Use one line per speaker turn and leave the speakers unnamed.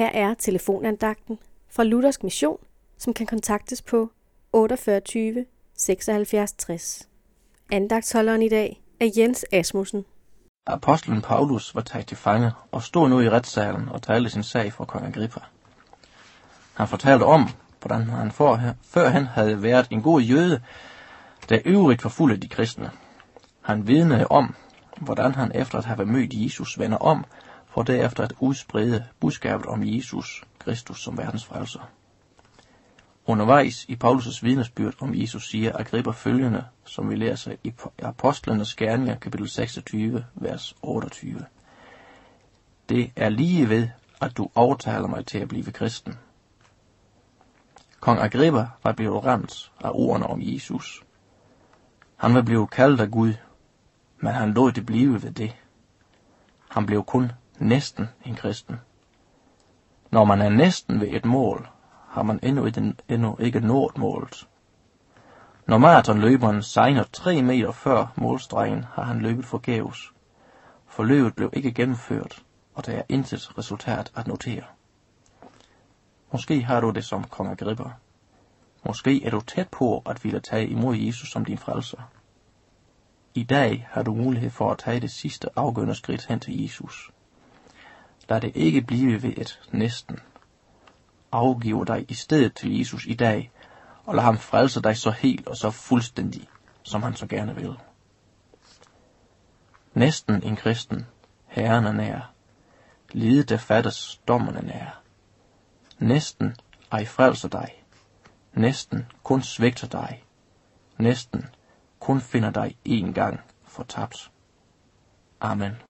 Her er telefonandagten fra Luthersk Mission, som kan kontaktes på 48 76 60. Andagtsholderen i dag er Jens Asmussen.
Apostlen Paulus var taget til fange og stod nu i retssalen og talte sin sag for kong Agrippa. Han fortalte om, hvordan han for, før han havde været en god jøde, der øvrigt forfulgte de kristne. Han vidnede om, hvordan han efter at have mødt Jesus vender om, for derefter at udsprede budskabet om Jesus Kristus som verdens frelser. Undervejs i Paulus' vidnesbyrd om Jesus siger Agrippa følgende, som vi læser i Apostlenes Gerninger, kapitel 26, vers 28. Det er lige ved, at du overtaler mig til at blive kristen. Kong Agrippa var blevet ramt af ordene om Jesus. Han var blevet kaldt af Gud, men han lod det blive ved det. Han blev kun næsten en kristen. Når man er næsten ved et mål, har man endnu ikke, endnu ikke nået målet. Når maratonløberen sejner 3 meter før målstregen, har han løbet forgæves. Forløbet blev ikke gennemført, og der er intet resultat at notere. Måske har du det som kong Agrippa. Måske er du tæt på at ville tage imod Jesus som din frelser. I dag har du mulighed for at tage det sidste afgørende skridt hen til Jesus. Lad det ikke blive ved et næsten. Afgiv dig i stedet til Jesus i dag, og lad ham frelse dig så helt og så fuldstændig, som han så gerne vil. Næsten en kristen, Herren er nær. Lide der fattes, dommen er nær. Næsten ej frelser dig. Næsten kun svigter dig. Næsten kun finder dig en gang fortabt. Amen.